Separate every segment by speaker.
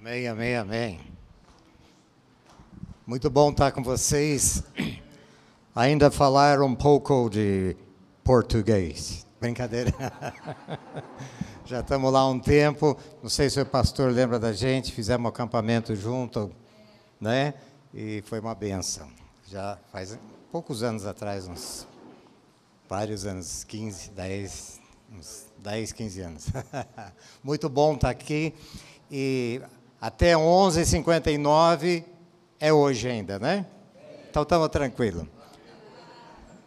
Speaker 1: Amém, amém, amém. Muito bom estar com vocês. Ainda falar um pouco de português. Brincadeira. Já estamos lá há um tempo. Não sei se o pastor lembra da gente. Fizemos um acampamento junto, né? E foi uma benção. Já faz poucos anos atrás, uns vários anos, 15, 10, uns 10, 15 anos. Muito bom estar aqui. E até 11h59 é hoje ainda, né? Então estamos tranquilos.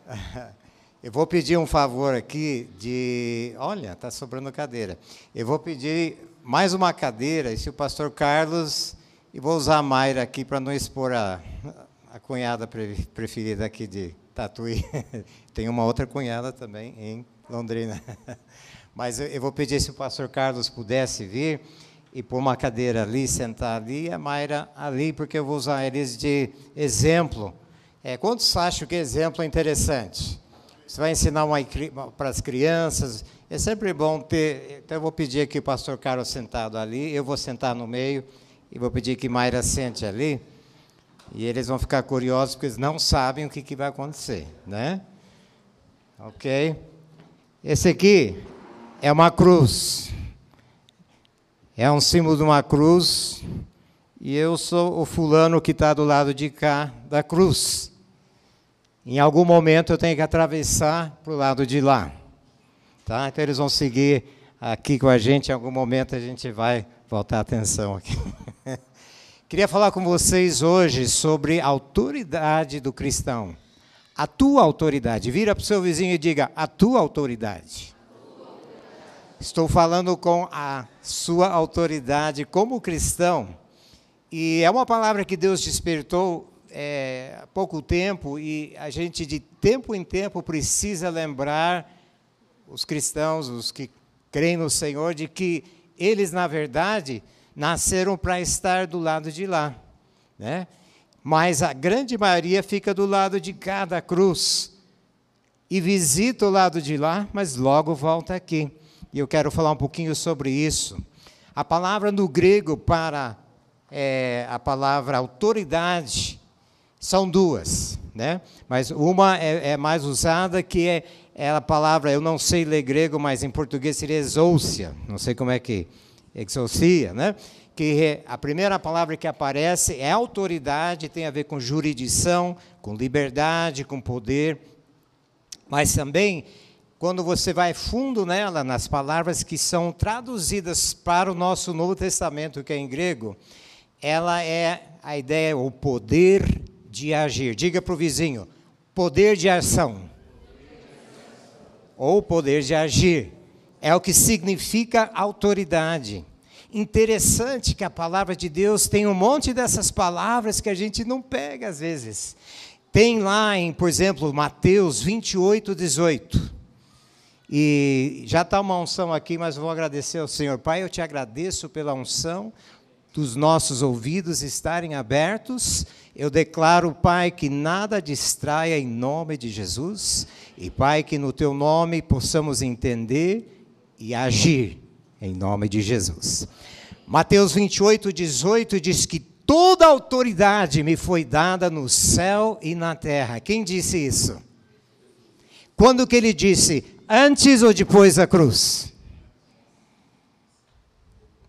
Speaker 1: Eu vou pedir um favor aqui de. Olha, está sobrando cadeira. Eu vou pedir mais uma cadeira, e se o pastor Carlos. E vou usar a Mayra aqui para não expor a, a cunhada preferida aqui de Tatuí. Tem uma outra cunhada também em Londrina. Mas eu vou pedir se o pastor Carlos pudesse vir e pôr uma cadeira ali, sentar ali, e a Mayra ali, porque eu vou usar eles de exemplo. É, quantos acham que exemplo é interessante? Você vai ensinar para as crianças, é sempre bom ter. Então, eu vou pedir aqui o pastor Carlos sentado ali, eu vou sentar no meio, e vou pedir que Mayra sente ali. E eles vão ficar curiosos, porque eles não sabem o que, que vai acontecer, né? Ok? Esse aqui é uma cruz. É um símbolo de uma cruz e eu sou o fulano que está do lado de cá da cruz. Em algum momento eu tenho que atravessar para o lado de lá. Tá? Então eles vão seguir aqui com a gente, em algum momento a gente vai voltar a atenção aqui. Queria falar com vocês hoje sobre a autoridade do cristão. A tua autoridade. Vira para o seu vizinho e diga: a tua autoridade. Estou falando com a sua autoridade como cristão. E é uma palavra que Deus despertou é, há pouco tempo e a gente, de tempo em tempo, precisa lembrar os cristãos, os que creem no Senhor, de que eles, na verdade, nasceram para estar do lado de lá. Né? Mas a grande maioria fica do lado de cada cruz e visita o lado de lá, mas logo volta aqui e eu quero falar um pouquinho sobre isso. A palavra no grego para é, a palavra autoridade são duas, né? Mas uma é, é mais usada que é, é, a palavra, eu não sei ler grego, mas em português seria exousia, não sei como é que exousia, né? Que a primeira palavra que aparece é autoridade, tem a ver com jurisdição, com liberdade, com poder, mas também quando você vai fundo nela, nas palavras que são traduzidas para o nosso Novo Testamento, que é em grego, ela é a ideia, o poder de agir. Diga para o vizinho, poder de ação. Ou poder de agir. É o que significa autoridade. Interessante que a palavra de Deus tem um monte dessas palavras que a gente não pega às vezes. Tem lá em, por exemplo, Mateus 28, 18. E já está uma unção aqui, mas vou agradecer ao Senhor. Pai, eu te agradeço pela unção dos nossos ouvidos estarem abertos. Eu declaro, Pai, que nada distraia em nome de Jesus. E, Pai, que no teu nome possamos entender e agir em nome de Jesus. Mateus 28, 18 diz que toda autoridade me foi dada no céu e na terra. Quem disse isso? Quando que ele disse, antes ou depois da cruz?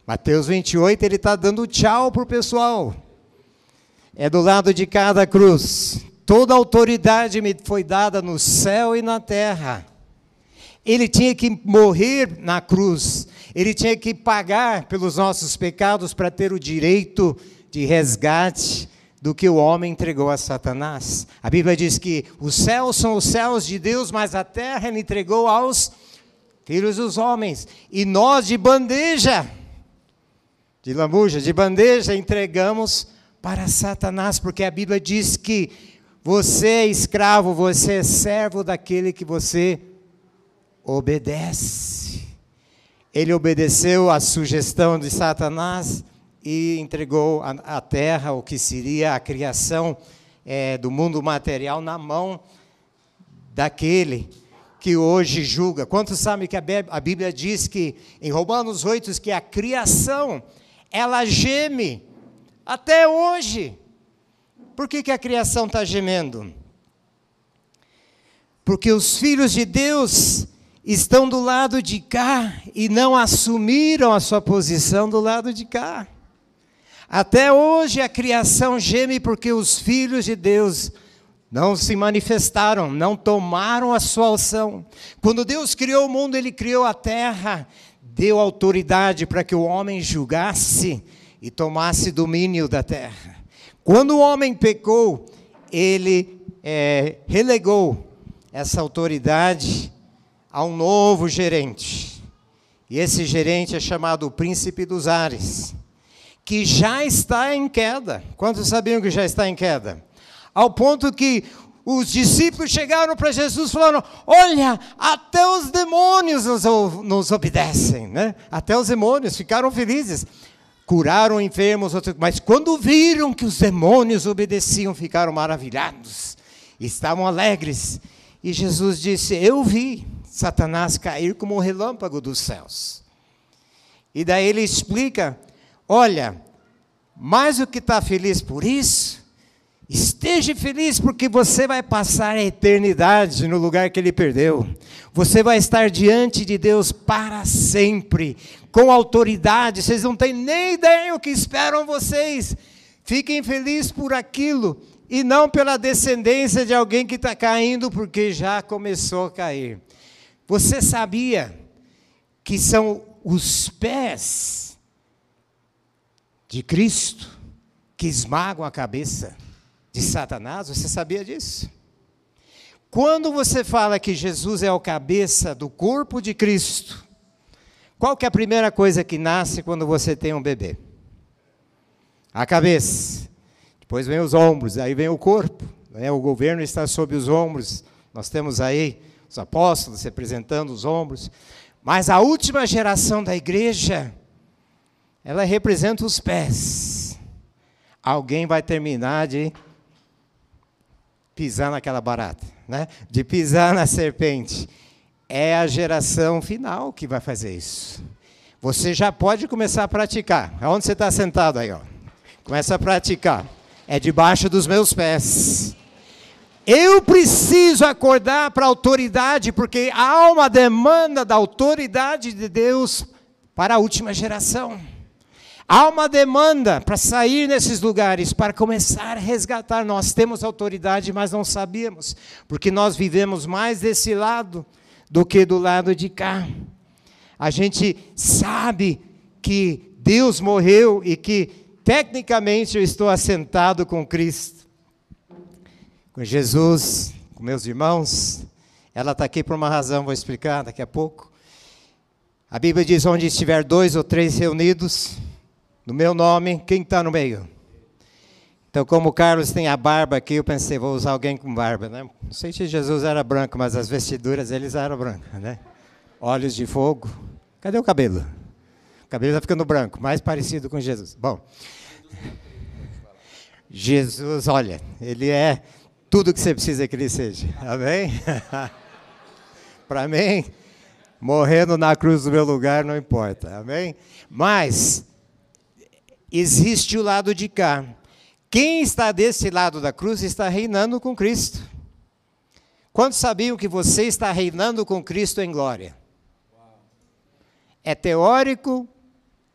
Speaker 1: Mateus 28, ele está dando tchau para o pessoal. É do lado de cada cruz. Toda autoridade me foi dada no céu e na terra. Ele tinha que morrer na cruz. Ele tinha que pagar pelos nossos pecados para ter o direito de resgate do que o homem entregou a Satanás. A Bíblia diz que os céus são os céus de Deus, mas a terra ele entregou aos filhos dos homens. E nós de bandeja, de lambuja, de bandeja, entregamos para Satanás, porque a Bíblia diz que você é escravo, você é servo daquele que você obedece. Ele obedeceu à sugestão de Satanás e entregou a, a terra, o que seria a criação é, do mundo material, na mão daquele que hoje julga. Quantos sabem que a Bíblia diz que, em Romanos 8, que a criação ela geme até hoje. Por que, que a criação está gemendo? Porque os filhos de Deus estão do lado de cá e não assumiram a sua posição do lado de cá. Até hoje a criação geme porque os filhos de Deus não se manifestaram, não tomaram a sua ação. Quando Deus criou o mundo, Ele criou a terra, deu autoridade para que o homem julgasse e tomasse domínio da terra. Quando o homem pecou, ele é, relegou essa autoridade a um novo gerente. E esse gerente é chamado o Príncipe dos Ares, que já está em queda. Quantos sabiam que já está em queda? Ao ponto que os discípulos chegaram para Jesus falando: Olha, até os demônios nos, nos obedecem, né? Até os demônios ficaram felizes. Curaram enfermos, mas quando viram que os demônios obedeciam, ficaram maravilhados, estavam alegres. E Jesus disse: Eu vi Satanás cair como um relâmpago dos céus. E daí ele explica: Olha, mais do que está feliz por isso, Esteja feliz porque você vai passar a eternidade no lugar que ele perdeu. Você vai estar diante de Deus para sempre, com autoridade. Vocês não têm nem ideia o que esperam vocês. Fiquem felizes por aquilo e não pela descendência de alguém que está caindo, porque já começou a cair. Você sabia que são os pés de Cristo que esmagam a cabeça? de Satanás, você sabia disso? Quando você fala que Jesus é o cabeça do corpo de Cristo, qual que é a primeira coisa que nasce quando você tem um bebê? A cabeça. Depois vem os ombros, aí vem o corpo. Né? O governo está sob os ombros. Nós temos aí os apóstolos representando os ombros. Mas a última geração da igreja, ela representa os pés. Alguém vai terminar de pisar naquela barata, né? de pisar na serpente. É a geração final que vai fazer isso. Você já pode começar a praticar. Aonde você está sentado aí? Ó? Começa a praticar. É debaixo dos meus pés. Eu preciso acordar para a autoridade, porque há uma demanda da autoridade de Deus para a última geração. Há uma demanda para sair nesses lugares, para começar a resgatar. Nós temos autoridade, mas não sabíamos, porque nós vivemos mais desse lado do que do lado de cá. A gente sabe que Deus morreu e que, tecnicamente, eu estou assentado com Cristo, com Jesus, com meus irmãos. Ela está aqui por uma razão, vou explicar daqui a pouco. A Bíblia diz: onde estiver dois ou três reunidos, no meu nome, quem está no meio? Então, como o Carlos tem a barba aqui, eu pensei, vou usar alguém com barba, né? Não sei se Jesus era branco, mas as vestiduras eles eram brancas, né? Olhos de fogo. Cadê o cabelo? O cabelo está ficando branco, mais parecido com Jesus. Bom, Jesus, olha, ele é tudo que você precisa que ele seja. Amém? Para mim, morrendo na cruz do meu lugar não importa. Amém? Mas existe o lado de cá. Quem está desse lado da cruz está reinando com Cristo. Quantos sabiam que você está reinando com Cristo em glória? É teórico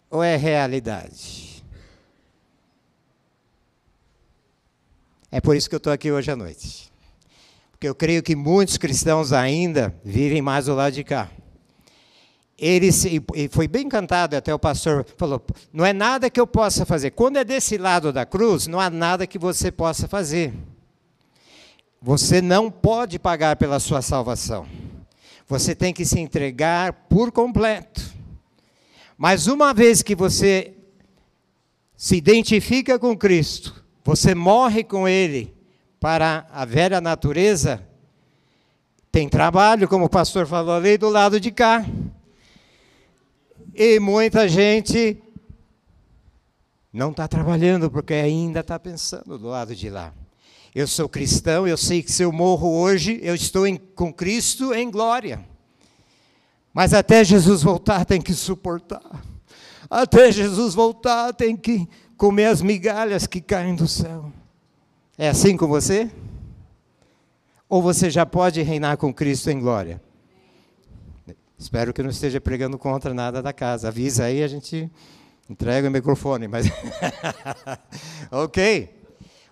Speaker 1: ou é realidade? É por isso que eu estou aqui hoje à noite. Porque eu creio que muitos cristãos ainda vivem mais do lado de cá ele foi bem encantado, até o pastor falou: não é nada que eu possa fazer. Quando é desse lado da cruz, não há nada que você possa fazer. Você não pode pagar pela sua salvação. Você tem que se entregar por completo. Mas uma vez que você se identifica com Cristo, você morre com Ele para a velha natureza, tem trabalho, como o pastor falou ali, do lado de cá. E muita gente não está trabalhando porque ainda está pensando do lado de lá. Eu sou cristão, eu sei que se eu morro hoje, eu estou em, com Cristo em glória. Mas até Jesus voltar tem que suportar. Até Jesus voltar, tem que comer as migalhas que caem do céu. É assim com você? Ou você já pode reinar com Cristo em glória? Espero que não esteja pregando contra nada da casa. Avisa aí, a gente entrega o microfone, mas OK.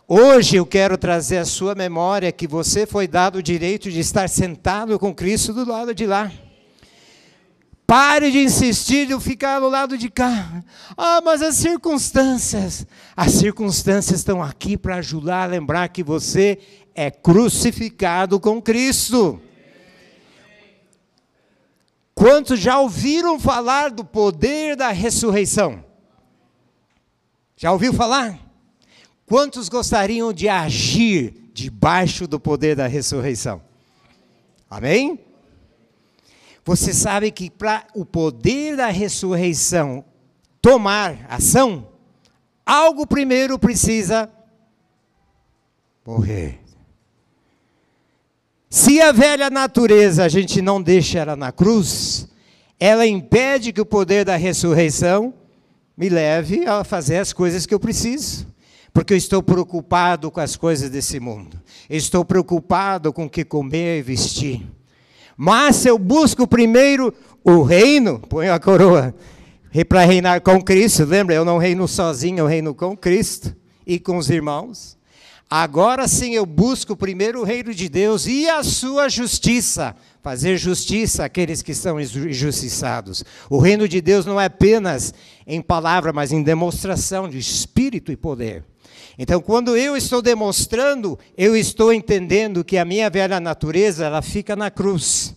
Speaker 1: Hoje eu quero trazer à sua memória que você foi dado o direito de estar sentado com Cristo do lado de lá. Pare de insistir em ficar do lado de cá. Ah, mas as circunstâncias. As circunstâncias estão aqui para ajudar a lembrar que você é crucificado com Cristo. Quantos já ouviram falar do poder da ressurreição? Já ouviu falar? Quantos gostariam de agir debaixo do poder da ressurreição? Amém? Você sabe que para o poder da ressurreição tomar ação, algo primeiro precisa morrer. Se a velha natureza a gente não deixa ela na cruz, ela impede que o poder da ressurreição me leve a fazer as coisas que eu preciso. Porque eu estou preocupado com as coisas desse mundo. estou preocupado com o que comer e vestir. Mas se eu busco primeiro o reino, põe a coroa, para reinar com Cristo, lembra? Eu não reino sozinho, eu reino com Cristo e com os irmãos. Agora sim eu busco primeiro o reino de Deus e a sua justiça, fazer justiça àqueles que são injustiçados. O reino de Deus não é apenas em palavra, mas em demonstração de espírito e poder. Então, quando eu estou demonstrando, eu estou entendendo que a minha velha natureza, ela fica na cruz.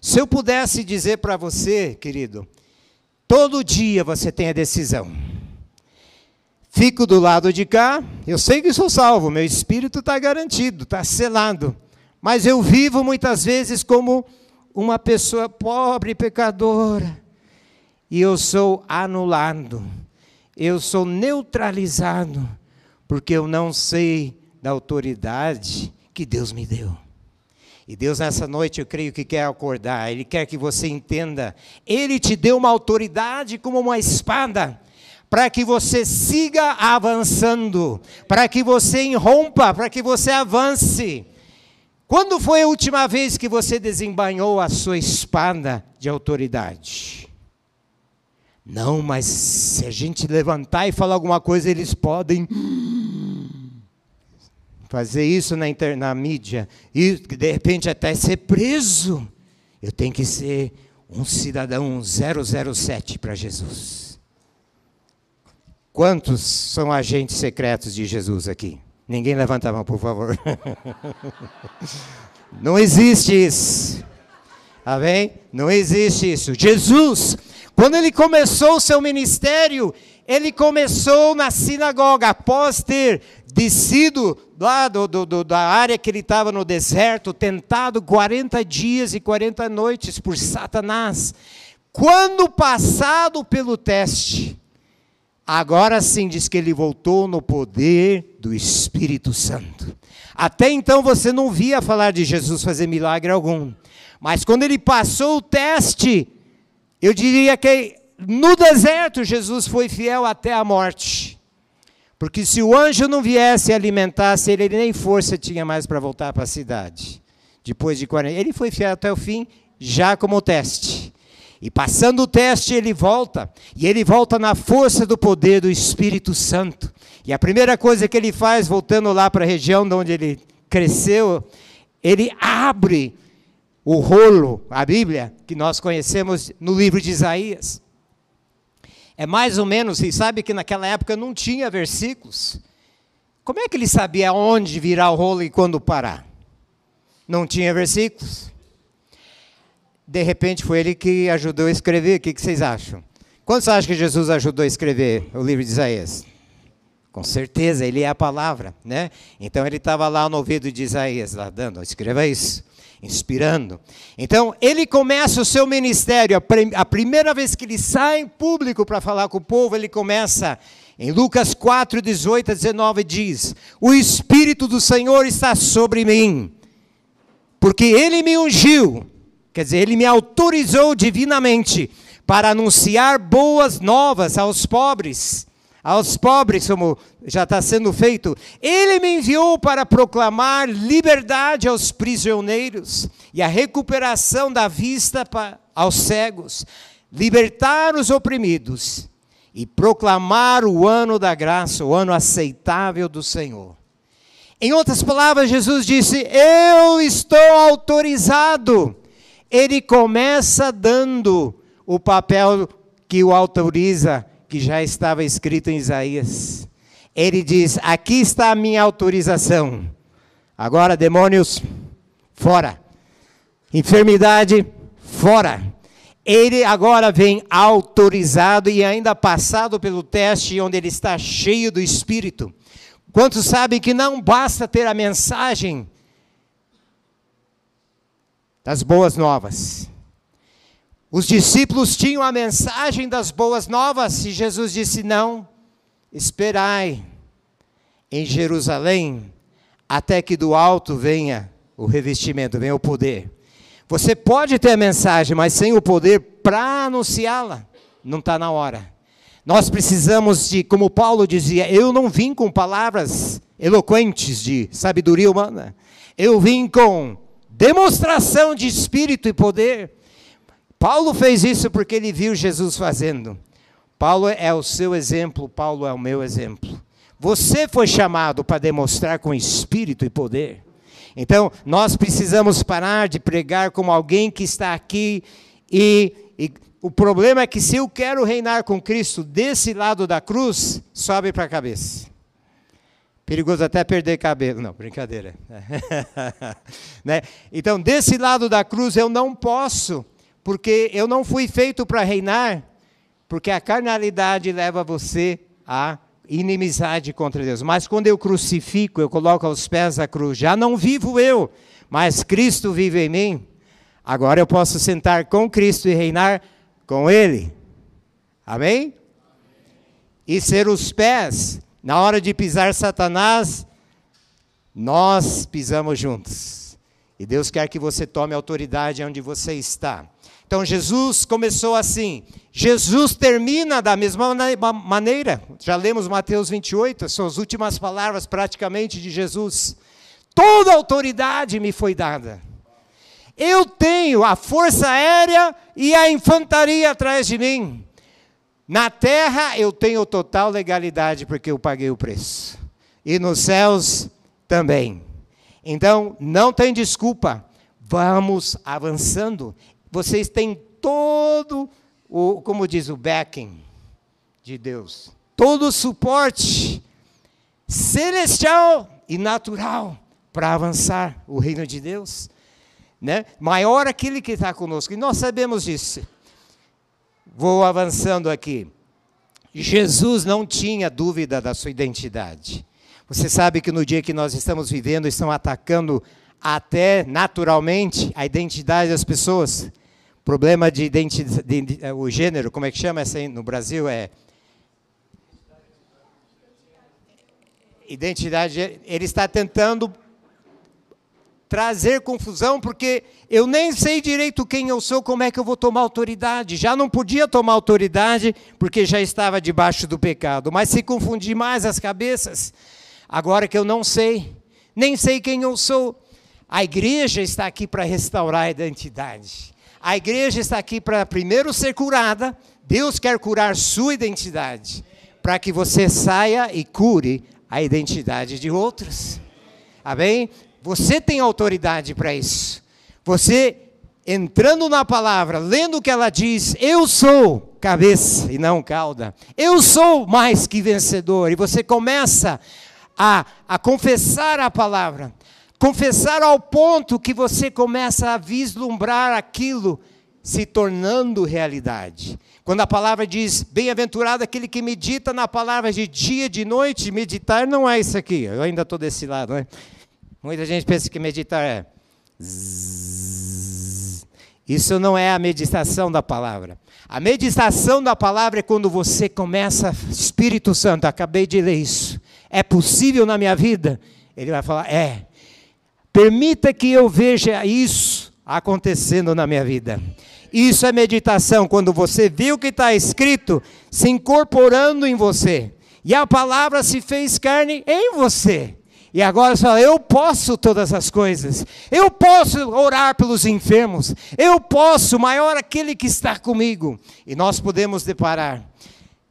Speaker 1: Se eu pudesse dizer para você, querido, todo dia você tem a decisão. Fico do lado de cá, eu sei que sou salvo, meu espírito está garantido, está selado. Mas eu vivo muitas vezes como uma pessoa pobre, pecadora. E eu sou anulado, eu sou neutralizado porque eu não sei da autoridade que Deus me deu. E Deus, nessa noite, eu creio que quer acordar, Ele quer que você entenda. Ele te deu uma autoridade como uma espada, para que você siga avançando, para que você irrompa, para que você avance. Quando foi a última vez que você desembanhou a sua espada de autoridade? Não, mas se a gente levantar e falar alguma coisa, eles podem fazer isso na, inter, na mídia e de repente até ser preso. Eu tenho que ser um cidadão 007 para Jesus. Quantos são agentes secretos de Jesus aqui? Ninguém levanta a mão, por favor. Não existe isso. Amém? Não existe isso. Jesus, quando ele começou o seu ministério, ele começou na sinagoga, após ter descido lá do, do, do, da área que ele estava no deserto, tentado 40 dias e 40 noites por Satanás. Quando passado pelo teste, agora sim diz que ele voltou no poder do Espírito Santo. Até então você não via falar de Jesus fazer milagre algum. Mas quando ele passou o teste, eu diria que no deserto, Jesus foi fiel até a morte. Porque se o anjo não viesse e alimentasse ele, ele nem força tinha mais para voltar para a cidade. Depois de 40. Ele foi fiel até o fim, já como teste. E passando o teste, ele volta. E ele volta na força do poder do Espírito Santo. E a primeira coisa que ele faz, voltando lá para a região de onde ele cresceu, ele abre o rolo, a Bíblia, que nós conhecemos no livro de Isaías. É mais ou menos, e sabe que naquela época não tinha versículos. Como é que ele sabia onde virar o rolo e quando parar? Não tinha versículos. De repente foi ele que ajudou a escrever. O que, vocês acham? Quantos acham que Jesus ajudou a escrever o livro de Isaías? Com certeza, ele é a palavra, né? Então ele estava lá no ouvido de Isaías, lá dando, escreva isso inspirando. Então, ele começa o seu ministério, a primeira vez que ele sai em público para falar com o povo, ele começa em Lucas 4, 18 a 19, diz: O Espírito do Senhor está sobre mim, porque ele me ungiu, quer dizer, ele me autorizou divinamente para anunciar boas novas aos pobres, aos pobres, como já está sendo feito. Ele me enviou para proclamar liberdade aos prisioneiros e a recuperação da vista aos cegos, libertar os oprimidos e proclamar o ano da graça, o ano aceitável do Senhor. Em outras palavras, Jesus disse: Eu estou autorizado. Ele começa dando o papel que o autoriza, que já estava escrito em Isaías. Ele diz: Aqui está a minha autorização. Agora, demônios, fora. Enfermidade, fora. Ele agora vem autorizado e ainda passado pelo teste, onde ele está cheio do Espírito. Quantos sabem que não basta ter a mensagem das boas novas? Os discípulos tinham a mensagem das boas novas e Jesus disse: Não, esperai em Jerusalém até que do alto venha o revestimento, venha o poder. Você pode ter a mensagem, mas sem o poder para anunciá-la, não está na hora. Nós precisamos de, como Paulo dizia, eu não vim com palavras eloquentes de sabedoria humana, eu vim com demonstração de espírito e poder. Paulo fez isso porque ele viu Jesus fazendo. Paulo é o seu exemplo, Paulo é o meu exemplo. Você foi chamado para demonstrar com espírito e poder. Então, nós precisamos parar de pregar como alguém que está aqui e, e o problema é que se eu quero reinar com Cristo desse lado da cruz, sobe para a cabeça. Perigoso até perder cabelo. Não, brincadeira. né? Então, desse lado da cruz eu não posso, porque eu não fui feito para reinar, porque a carnalidade leva você a inimizade contra Deus. Mas quando eu crucifico, eu coloco aos pés da cruz, já não vivo eu, mas Cristo vive em mim. Agora eu posso sentar com Cristo e reinar com Ele. Amém? E ser os pés, na hora de pisar Satanás, nós pisamos juntos. E Deus quer que você tome autoridade onde você está. Então Jesus começou assim. Jesus termina da mesma maneira. Já lemos Mateus 28, são as últimas palavras praticamente de Jesus. Toda autoridade me foi dada. Eu tenho a força aérea e a infantaria atrás de mim. Na terra eu tenho total legalidade porque eu paguei o preço. E nos céus também. Então, não tem desculpa. Vamos avançando vocês têm todo o, como diz o backing de Deus, todo o suporte celestial e natural para avançar o reino de Deus. Né? Maior aquele que está conosco, e nós sabemos disso. Vou avançando aqui. Jesus não tinha dúvida da sua identidade. Você sabe que no dia que nós estamos vivendo, estão atacando até naturalmente a identidade das pessoas. Problema de identidade, é, o gênero, como é que chama essa no Brasil? É identidade. Ele está tentando trazer confusão, porque eu nem sei direito quem eu sou, como é que eu vou tomar autoridade. Já não podia tomar autoridade, porque já estava debaixo do pecado, mas se confundir mais as cabeças. Agora que eu não sei, nem sei quem eu sou, a igreja está aqui para restaurar a identidade. A igreja está aqui para primeiro ser curada. Deus quer curar sua identidade, para que você saia e cure a identidade de outros. Amém? Você tem autoridade para isso. Você entrando na palavra, lendo o que ela diz, eu sou cabeça e não cauda. Eu sou mais que vencedor. E você começa a, a confessar a palavra. Confessar ao ponto que você começa a vislumbrar aquilo se tornando realidade. Quando a palavra diz, bem-aventurado aquele que medita na palavra de dia e de noite, meditar não é isso aqui, eu ainda estou desse lado, né? Muita gente pensa que meditar é. Isso não é a meditação da palavra. A meditação da palavra é quando você começa, Espírito Santo, acabei de ler isso. É possível na minha vida? Ele vai falar, é. Permita que eu veja isso acontecendo na minha vida. Isso é meditação, quando você viu o que está escrito se incorporando em você. E a palavra se fez carne em você. E agora fala, eu posso todas as coisas. Eu posso orar pelos enfermos. Eu posso, maior aquele que está comigo. E nós podemos deparar.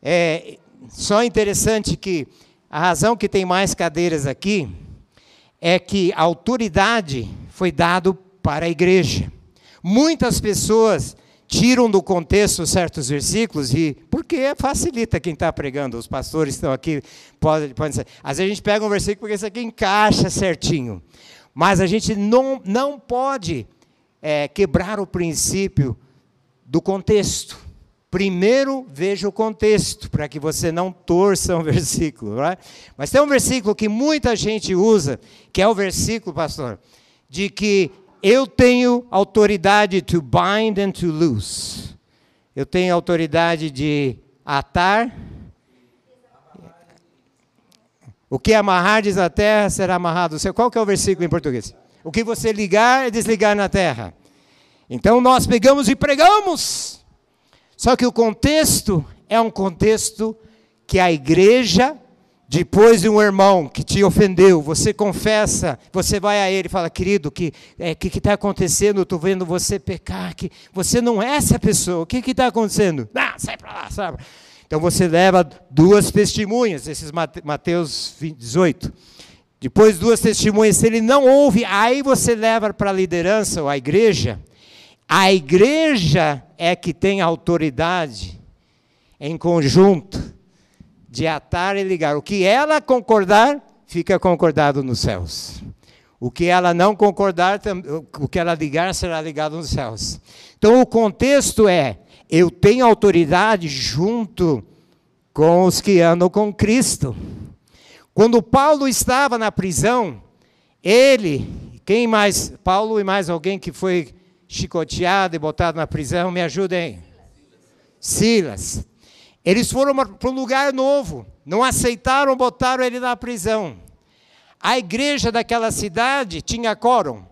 Speaker 1: É só interessante que a razão que tem mais cadeiras aqui é que a autoridade foi dado para a igreja. Muitas pessoas tiram do contexto certos versículos e porque facilita quem está pregando. Os pastores estão aqui, podem, podem ser. Às vezes a gente pega um versículo porque isso aqui encaixa certinho. Mas a gente não, não pode é, quebrar o princípio do contexto. Primeiro veja o contexto, para que você não torça um versículo. Right? Mas tem um versículo que muita gente usa, que é o versículo, pastor, de que eu tenho autoridade to bind and to loose. Eu tenho autoridade de atar. O que amarrar diz a terra será amarrado. Qual que é o versículo em português? O que você ligar é desligar na terra. Então nós pegamos e pregamos. Só que o contexto é um contexto que a igreja depois de um irmão que te ofendeu, você confessa, você vai a ele e fala, querido, o que é, que está acontecendo? Estou vendo você pecar, que você não é essa pessoa, o que está acontecendo? Ah, sai para lá, sabe? Então você leva duas testemunhas, esses Mateus 18. Depois duas testemunhas, se ele não ouve, aí você leva para a liderança ou a igreja. A igreja é que tem autoridade em conjunto de atar e ligar. O que ela concordar, fica concordado nos céus. O que ela não concordar, o que ela ligar, será ligado nos céus. Então o contexto é: eu tenho autoridade junto com os que andam com Cristo. Quando Paulo estava na prisão, ele, quem mais? Paulo e mais alguém que foi chicoteado e botado na prisão, me ajudem. Silas. Eles foram para um lugar novo, não aceitaram, botaram ele na prisão. A igreja daquela cidade tinha quórum.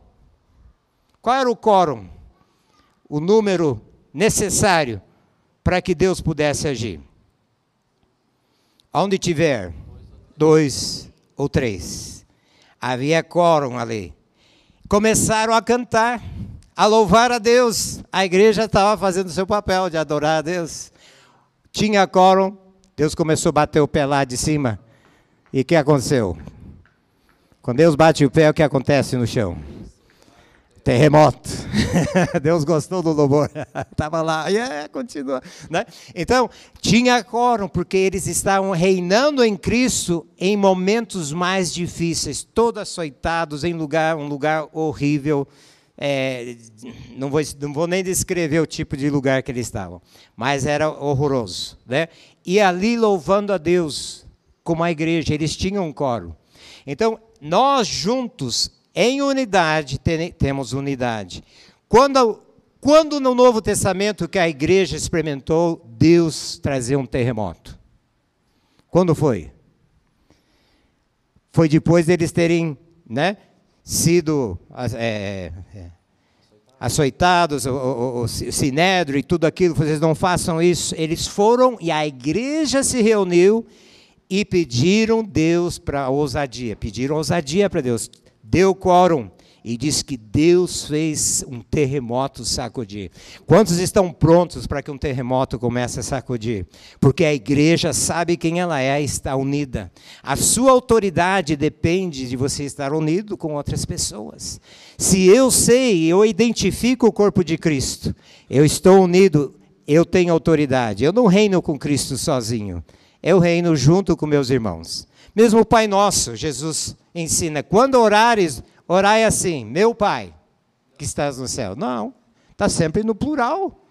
Speaker 1: Qual era o quórum? O número necessário para que Deus pudesse agir. Onde tiver dois ou três, havia quórum ali. Começaram a cantar, a louvar a Deus. A igreja estava fazendo seu papel de adorar a Deus. Tinha quórum, Deus começou a bater o pé lá de cima. E o que aconteceu? Quando Deus bate o pé, o que acontece no chão? Terremoto. Deus gostou do louvor. Estava lá, yeah, continua. Né? Então, tinha quórum, porque eles estavam reinando em Cristo em momentos mais difíceis, todos açoitados em lugar, um lugar horrível é, não, vou, não vou nem descrever o tipo de lugar que eles estavam, mas era horroroso. Né? E ali louvando a Deus, como a igreja, eles tinham um coro. Então, nós juntos, em unidade, temos unidade. Quando, quando no Novo Testamento que a igreja experimentou Deus trazer um terremoto? Quando foi? Foi depois deles terem né, sido é, é, açoitados, o, o, o sinédrio e tudo aquilo, vocês não façam isso. Eles foram e a igreja se reuniu e pediram Deus para ousadia, pediram ousadia para Deus. Deu quórum e diz que Deus fez um terremoto sacudir. Quantos estão prontos para que um terremoto comece a sacudir? Porque a igreja sabe quem ela é está unida. A sua autoridade depende de você estar unido com outras pessoas. Se eu sei, eu identifico o corpo de Cristo, eu estou unido, eu tenho autoridade. Eu não reino com Cristo sozinho. Eu reino junto com meus irmãos. Mesmo o Pai Nosso, Jesus ensina: quando orares, Orai assim, meu Pai, que estás no céu. Não, está sempre no plural.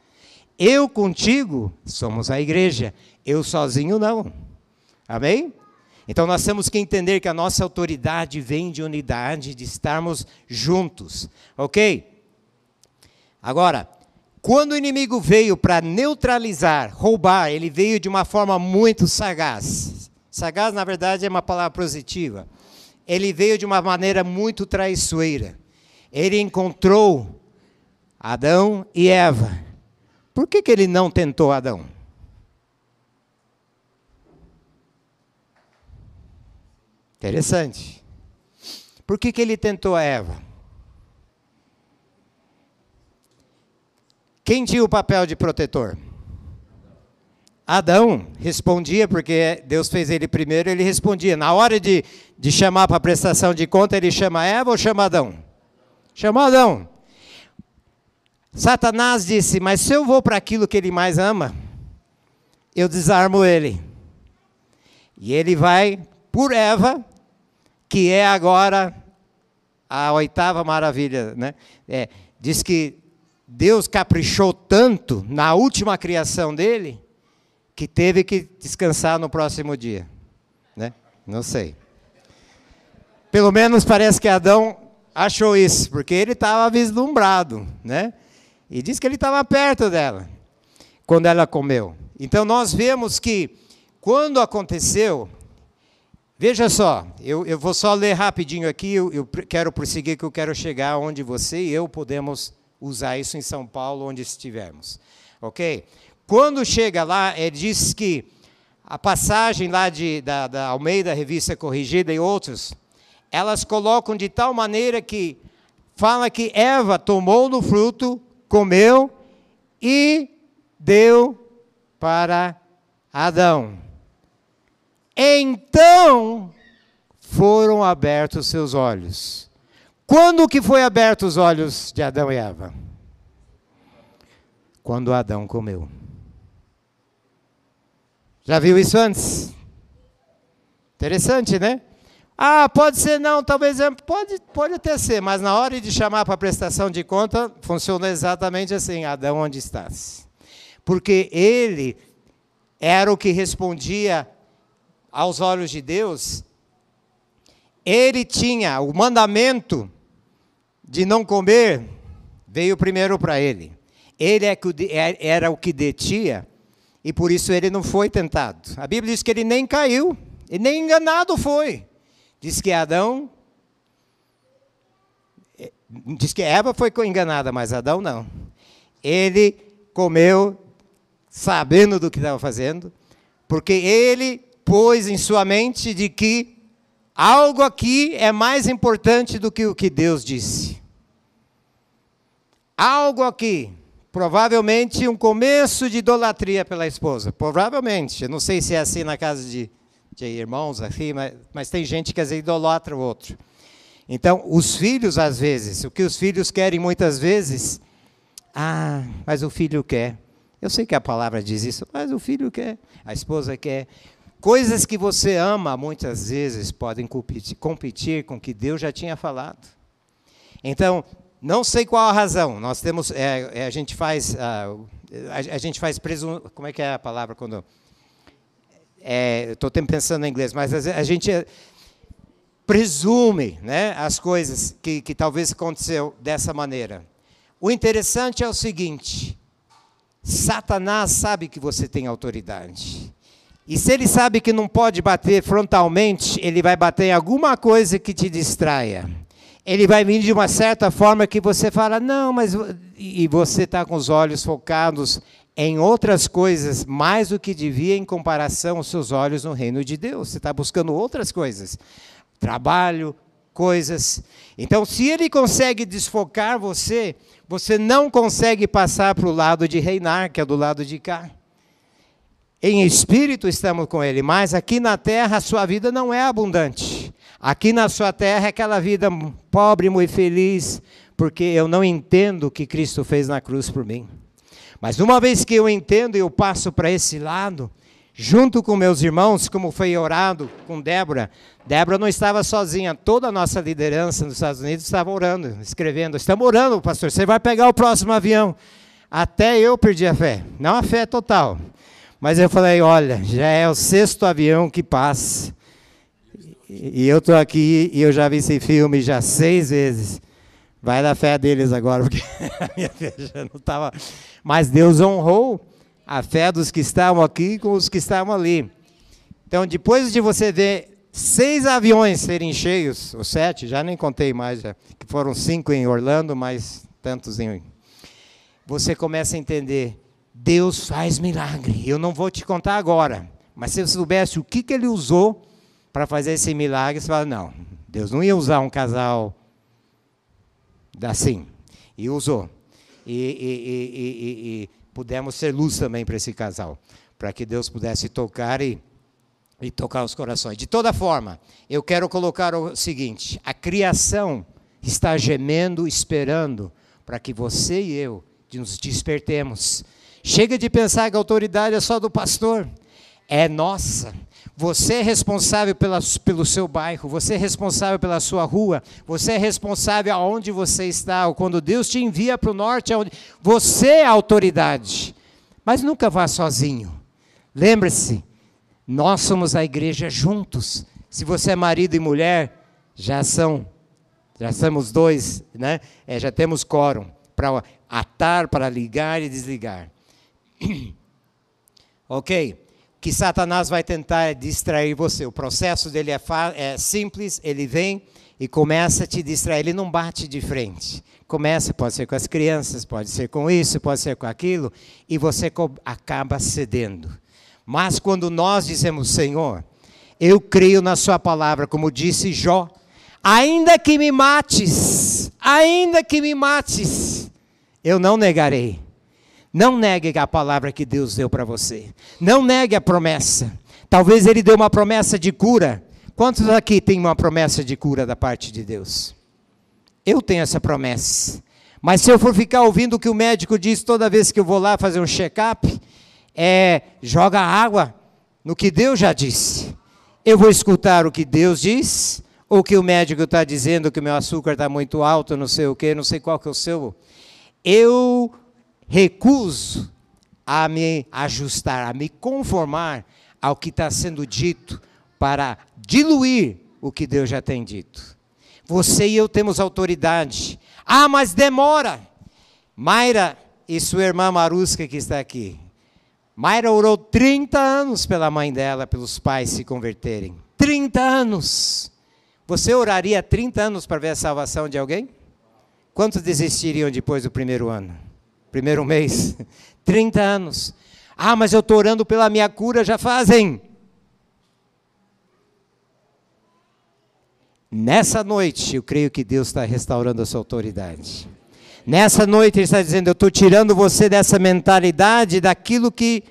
Speaker 1: Eu contigo somos a igreja, eu sozinho não. Amém? Então nós temos que entender que a nossa autoridade vem de unidade, de estarmos juntos. Ok? Agora, quando o inimigo veio para neutralizar, roubar, ele veio de uma forma muito sagaz. Sagaz, na verdade, é uma palavra positiva ele veio de uma maneira muito traiçoeira. Ele encontrou Adão e Eva Por que, que ele não tentou Adão? Interessante. Por que, que ele tentou a Eva? Quem tinha o papel de protetor? Adão respondia, porque Deus fez ele primeiro, ele respondia. Na hora de, de chamar para prestação de conta, ele chama Eva ou chama Adão? Chama Adão. Satanás disse: Mas se eu vou para aquilo que ele mais ama, eu desarmo ele. E ele vai por Eva, que é agora a oitava maravilha. Né? É, diz que Deus caprichou tanto na última criação dele que teve que descansar no próximo dia. Né? Não sei. Pelo menos parece que Adão achou isso, porque ele estava vislumbrado, né? E diz que ele estava perto dela quando ela comeu. Então nós vemos que quando aconteceu, veja só, eu, eu vou só ler rapidinho aqui, eu, eu quero prosseguir que eu quero chegar onde você e eu podemos usar isso em São Paulo, onde estivermos. Ok? Quando chega lá, ele diz que a passagem lá de, da, da Almeida, Revista Corrigida e outros, elas colocam de tal maneira que fala que Eva tomou no fruto, comeu e deu para Adão. Então foram abertos seus olhos. Quando que foi aberto os olhos de Adão e Eva? Quando Adão comeu. Já viu isso antes? Interessante, né? Ah, pode ser não, talvez é, pode, pode até ser, mas na hora de chamar para prestação de conta, funciona exatamente assim: Adão, onde estás? Porque ele era o que respondia aos olhos de Deus, ele tinha o mandamento de não comer veio primeiro para ele. Ele é é, era o que detinha e por isso ele não foi tentado. A Bíblia diz que ele nem caiu, e nem enganado foi. Diz que Adão. Diz que Eva foi enganada, mas Adão não. Ele comeu sabendo do que estava fazendo, porque ele pôs em sua mente de que algo aqui é mais importante do que o que Deus disse algo aqui. Provavelmente um começo de idolatria pela esposa. Provavelmente. Eu não sei se é assim na casa de, de irmãos aqui, mas, mas tem gente que às vezes idolatra o outro. Então, os filhos, às vezes, o que os filhos querem muitas vezes, ah, mas o filho quer. Eu sei que a palavra diz isso, mas o filho quer, a esposa quer. Coisas que você ama, muitas vezes, podem competir com o que Deus já tinha falado. Então, não sei qual a razão. Nós temos, é, é, a gente faz, uh, a, a, gente faz presum, como é que é a palavra quando? É, Estou pensando em inglês, mas a, a gente presume, né, as coisas que, que talvez aconteceu dessa maneira. O interessante é o seguinte: Satanás sabe que você tem autoridade. E se ele sabe que não pode bater frontalmente, ele vai bater em alguma coisa que te distraia ele vai vir de uma certa forma que você fala, não, mas. E você está com os olhos focados em outras coisas, mais do que devia em comparação aos seus olhos no reino de Deus. Você está buscando outras coisas. Trabalho, coisas. Então, se ele consegue desfocar você, você não consegue passar para o lado de reinar, que é do lado de cá. Em espírito estamos com ele, mas aqui na terra a sua vida não é abundante. Aqui na sua terra é aquela vida pobre, muito feliz, porque eu não entendo o que Cristo fez na cruz por mim. Mas uma vez que eu entendo e eu passo para esse lado, junto com meus irmãos, como foi orado com Débora, Débora não estava sozinha, toda a nossa liderança nos Estados Unidos estava orando, escrevendo. Estamos orando, pastor, você vai pegar o próximo avião. Até eu perdi a fé, não a fé total. Mas eu falei: olha, já é o sexto avião que passa. E eu estou aqui e eu já vi esse filme já seis vezes. Vai da fé deles agora, porque a minha fé já não estava. Mas Deus honrou a fé dos que estavam aqui com os que estavam ali. Então, depois de você ver seis aviões serem cheios, ou sete, já nem contei mais, já, que foram cinco em Orlando, mais tantos em. Você começa a entender Deus faz milagre. Eu não vou te contar agora, mas se você soubesse o que, que ele usou para fazer esse milagre, você fala: não, Deus não ia usar um casal assim. E usou. E, e, e, e pudemos ser luz também para esse casal, para que Deus pudesse tocar e, e tocar os corações. De toda forma, eu quero colocar o seguinte: a criação está gemendo, esperando para que você e eu nos despertemos. Chega de pensar que a autoridade é só do pastor, é nossa. Você é responsável pela, pelo seu bairro, você é responsável pela sua rua, você é responsável aonde você está. Ou quando Deus te envia para o norte, aonde, você é a autoridade. Mas nunca vá sozinho. Lembre-se, nós somos a igreja juntos. Se você é marido e mulher, já são, já somos dois, né? É, já temos quórum para atar, para ligar e desligar. ok? Que Satanás vai tentar distrair você. O processo dele é, é, simples, ele vem e começa a te distrair. Ele não bate de frente. Começa, pode ser com as crianças, pode ser com isso, pode ser com aquilo, e você acaba cedendo. Mas quando nós dizemos, Senhor, eu creio na Sua palavra, como disse Jó, ainda que me mates, ainda que me mates, eu não negarei não negue a palavra que Deus deu para você. Não negue a promessa. Talvez Ele deu uma promessa de cura. Quantos aqui tem uma promessa de cura da parte de Deus? Eu tenho essa promessa. Mas se eu for ficar ouvindo o que o médico diz toda vez que eu vou lá fazer um check-up, é joga água no que Deus já disse. Eu vou escutar o que Deus diz, ou que o médico está dizendo que o meu açúcar está muito alto, não sei o que, não sei qual que é o seu. Eu recuso a me ajustar, a me conformar ao que está sendo dito para diluir o que Deus já tem dito. Você e eu temos autoridade. Ah, mas demora. Mayra e sua irmã Marusca que está aqui. Mayra orou 30 anos pela mãe dela, pelos pais se converterem. 30 anos. Você oraria 30 anos para ver a salvação de alguém? Quantos desistiriam depois do primeiro ano? Primeiro mês, 30 anos. Ah, mas eu estou orando pela minha cura, já fazem. Nessa noite, eu creio que Deus está restaurando a sua autoridade. Nessa noite, Ele está dizendo: Eu estou tirando você dessa mentalidade, daquilo que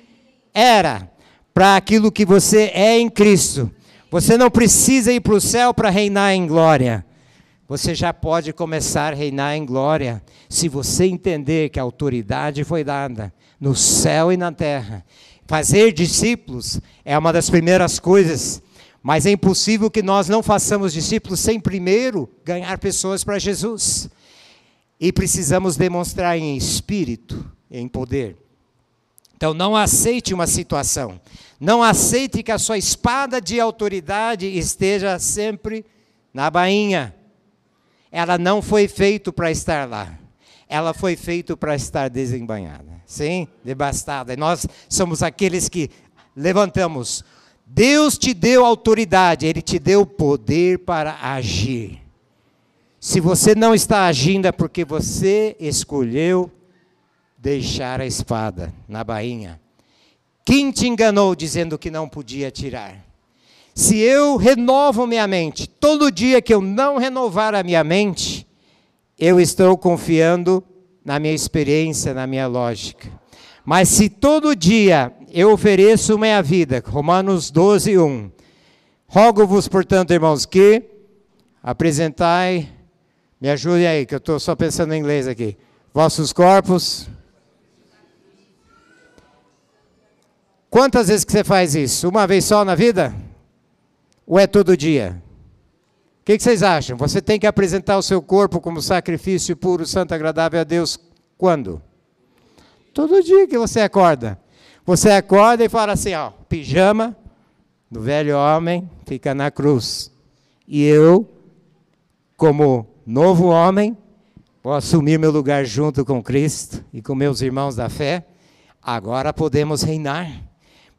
Speaker 1: era, para aquilo que você é em Cristo. Você não precisa ir para o céu para reinar em glória você já pode começar a reinar em glória, se você entender que a autoridade foi dada no céu e na terra. Fazer discípulos é uma das primeiras coisas, mas é impossível que nós não façamos discípulos sem primeiro ganhar pessoas para Jesus. E precisamos demonstrar em espírito, em poder. Então não aceite uma situação, não aceite que a sua espada de autoridade esteja sempre na bainha ela não foi feita para estar lá. Ela foi feita para estar desembanhada. Sim? Devastada. E nós somos aqueles que levantamos. Deus te deu autoridade, Ele te deu poder para agir. Se você não está agindo é porque você escolheu deixar a espada na bainha. Quem te enganou dizendo que não podia tirar? Se eu renovo minha mente, todo dia que eu não renovar a minha mente, eu estou confiando na minha experiência, na minha lógica. Mas se todo dia eu ofereço minha vida, Romanos 12, 1. Rogo-vos, portanto, irmãos, que apresentai, me ajudem aí, que eu estou só pensando em inglês aqui. Vossos corpos. Quantas vezes que você faz isso? Uma vez só na vida? Ou é todo dia? O que, que vocês acham? Você tem que apresentar o seu corpo como sacrifício puro, santo, agradável a Deus quando? Todo dia que você acorda. Você acorda e fala assim, ó, pijama do velho homem fica na cruz. E eu, como novo homem, vou assumir meu lugar junto com Cristo e com meus irmãos da fé. Agora podemos reinar.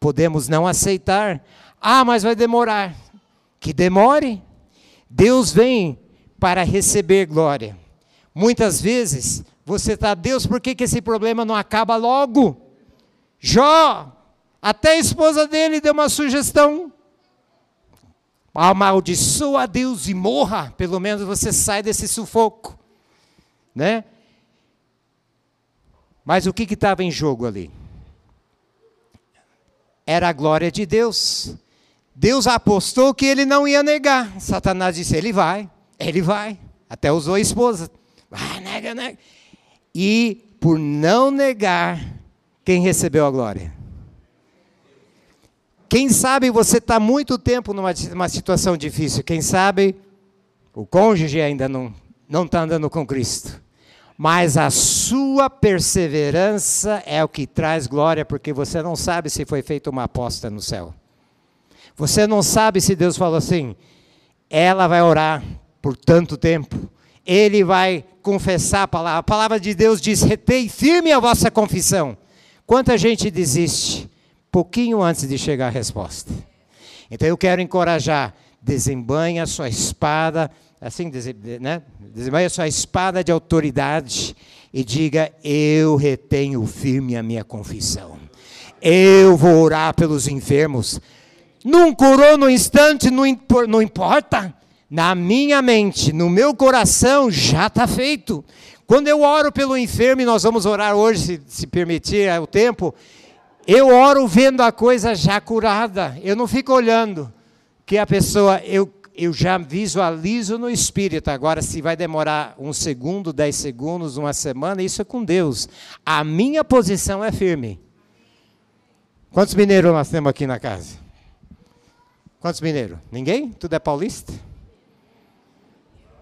Speaker 1: Podemos não aceitar. Ah, mas vai demorar que demore. Deus vem para receber glória. Muitas vezes você está, Deus, por que, que esse problema não acaba logo? Jó, até a esposa dele deu uma sugestão. Amaldiçoa a Deus e morra, pelo menos você sai desse sufoco. Né? Mas o que estava em jogo ali? Era a glória de Deus. Deus apostou que ele não ia negar. Satanás disse: ele vai, ele vai. Até usou a esposa. Vai, nega, nega. E por não negar, quem recebeu a glória? Quem sabe você está muito tempo numa, situação difícil. Quem sabe o cônjuge ainda não não está andando com Cristo. Mas a sua perseverança é o que traz glória, porque você não sabe se foi feita uma aposta no céu. Você não sabe se Deus falou assim: ela vai orar por tanto tempo, ele vai confessar a palavra. A palavra de Deus diz: retei firme a vossa confissão. Quanta gente desiste pouquinho antes de chegar a resposta. Então eu quero encorajar, desembanhe a sua espada, assim, né? desembanhe a sua espada de autoridade e diga: Eu retenho firme a minha confissão. Eu vou orar pelos enfermos. Não curou no instante, não, não importa. Na minha mente, no meu coração, já está feito. Quando eu oro pelo enfermo, e nós vamos orar hoje, se, se permitir o tempo, eu oro vendo a coisa já curada. Eu não fico olhando que a pessoa, eu, eu já visualizo no espírito. Agora, se vai demorar um segundo, dez segundos, uma semana, isso é com Deus. A minha posição é firme. Quantos mineiros nós temos aqui na casa? Quantos mineiros? Ninguém? Tudo é paulista?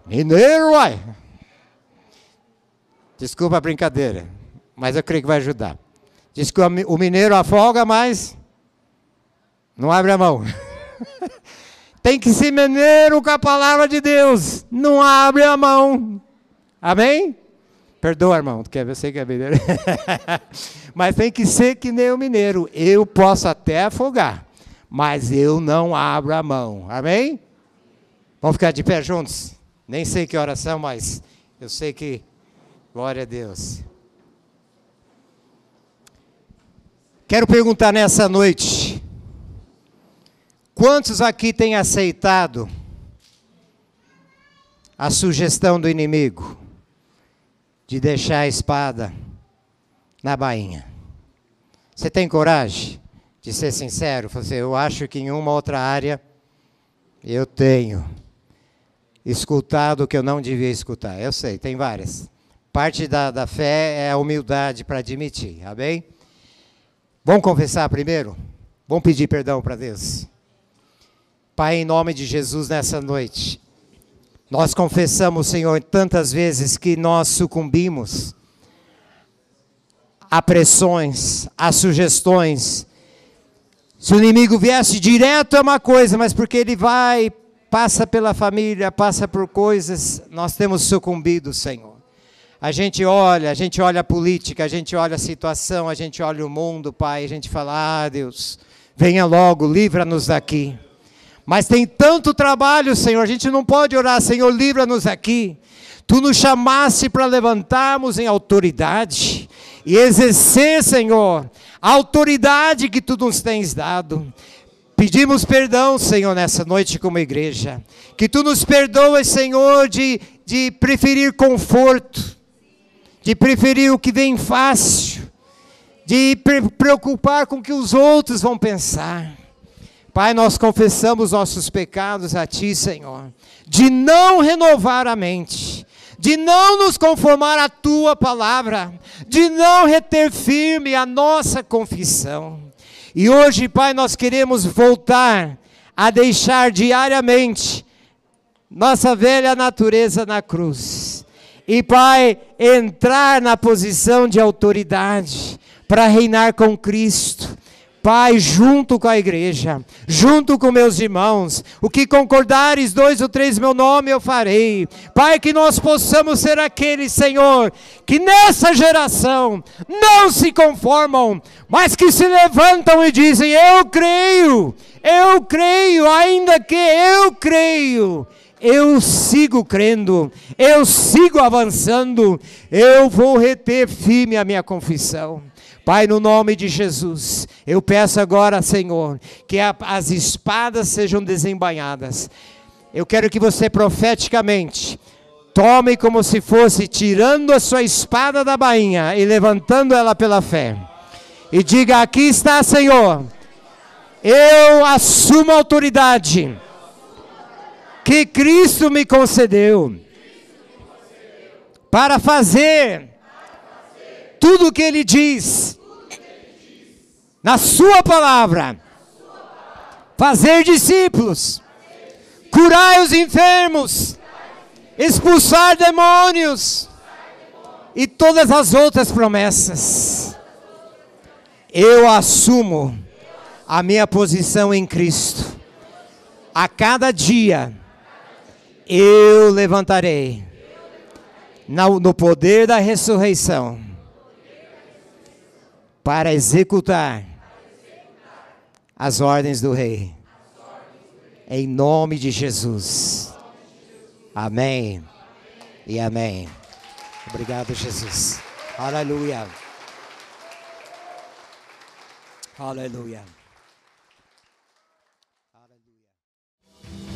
Speaker 1: Mineiro, uai! Desculpa a brincadeira, mas eu creio que vai ajudar. Diz que o mineiro afoga, mas não abre a mão. Tem que ser mineiro com a palavra de Deus. Não abre a mão. Amém? Perdoa, irmão, quer ver você que é mineiro. mas tem que ser que nem o mineiro. Eu posso até afogar, mas eu não abro a mão. Amém? Vamos ficar de pé juntos? Nem sei que oração, mas eu sei que. Glória a Deus. Quero perguntar nessa noite: quantos aqui têm aceitado a sugestão do inimigo de deixar a espada na bainha? Você tem coragem de ser sincero? Você, eu acho que em uma outra área eu tenho escutado o que eu não devia escutar. Eu sei, tem várias. Parte da, da fé é a humildade para admitir, amém? Vamos confessar primeiro? Vamos pedir perdão para Deus. Pai, em nome de Jesus, nessa noite, nós confessamos, Senhor, tantas vezes que nós sucumbimos a pressões, a sugestões. Se o inimigo viesse direto é uma coisa, mas porque ele vai, passa pela família, passa por coisas, nós temos sucumbido, Senhor. A gente olha, a gente olha a política, a gente olha a situação, a gente olha o mundo, Pai, a gente fala: ah, Deus, venha logo, livra-nos daqui. Mas tem tanto trabalho, Senhor, a gente não pode orar, Senhor, livra-nos aqui. Tu nos chamaste para levantarmos em autoridade e exercer, Senhor, a autoridade que tu nos tens dado. Pedimos perdão, Senhor, nessa noite como igreja. Que tu nos perdoes, Senhor, de, de preferir conforto de preferir o que vem fácil, de preocupar com o que os outros vão pensar. Pai, nós confessamos nossos pecados a Ti, Senhor, de não renovar a mente, de não nos conformar à Tua palavra, de não reter firme a nossa confissão. E hoje, Pai, nós queremos voltar a deixar diariamente nossa velha natureza na cruz e, Pai, entrar na posição de autoridade para reinar com Cristo. Pai, junto com a igreja, junto com meus irmãos, o que concordares, dois ou três, meu nome eu farei. Pai, que nós possamos ser aqueles, Senhor, que nessa geração não se conformam, mas que se levantam e dizem: Eu creio, eu creio, ainda que eu creio eu sigo crendo, eu sigo avançando, eu vou reter firme a minha confissão. Pai, no nome de Jesus, eu peço agora, Senhor, que a, as espadas sejam desembainhadas. Eu quero que você profeticamente tome como se fosse tirando a sua espada da bainha e levantando ela pela fé. E diga: Aqui está, Senhor. Eu assumo a autoridade que Cristo me concedeu para fazer tudo o que Ele diz na Sua palavra, fazer discípulos, curar os enfermos, expulsar demônios e todas as outras promessas. Eu assumo a minha posição em Cristo. A cada dia eu levantarei no poder da ressurreição para executar as ordens do Rei. Em nome de Jesus. Amém. E amém. Obrigado, Jesus. Aleluia. Aleluia.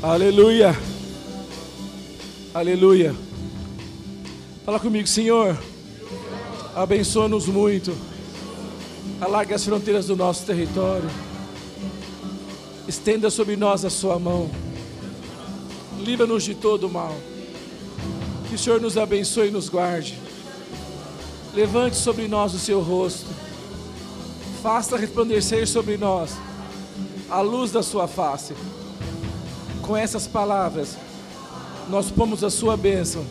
Speaker 2: Aleluia. Aleluia. Fala comigo, Senhor. Abençoa-nos muito. Alargue as fronteiras do nosso território. Estenda sobre nós a sua mão. Livra-nos de todo mal. Que o Senhor nos abençoe e nos guarde. Levante sobre nós o seu rosto. Faça resplandecer sobre nós a luz da sua face. Com essas palavras, nós pomos a sua bênção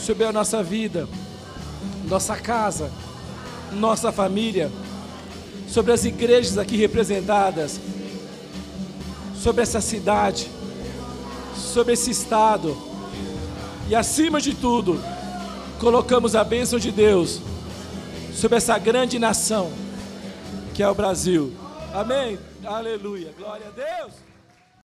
Speaker 2: sobre a nossa vida, nossa casa, nossa família, sobre as igrejas aqui representadas, sobre essa cidade, sobre esse estado e acima de tudo, colocamos a bênção de Deus sobre essa grande nação que é o Brasil. Amém. Aleluia. Glória a Deus.